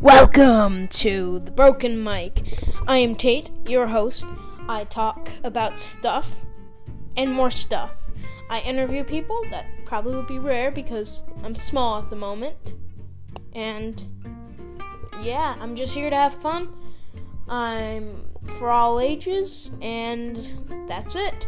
Welcome to the Broken Mic. I am Tate, your host. I talk about stuff and more stuff. I interview people that probably would be rare because I'm small at the moment. And yeah, I'm just here to have fun. I'm for all ages, and that's it.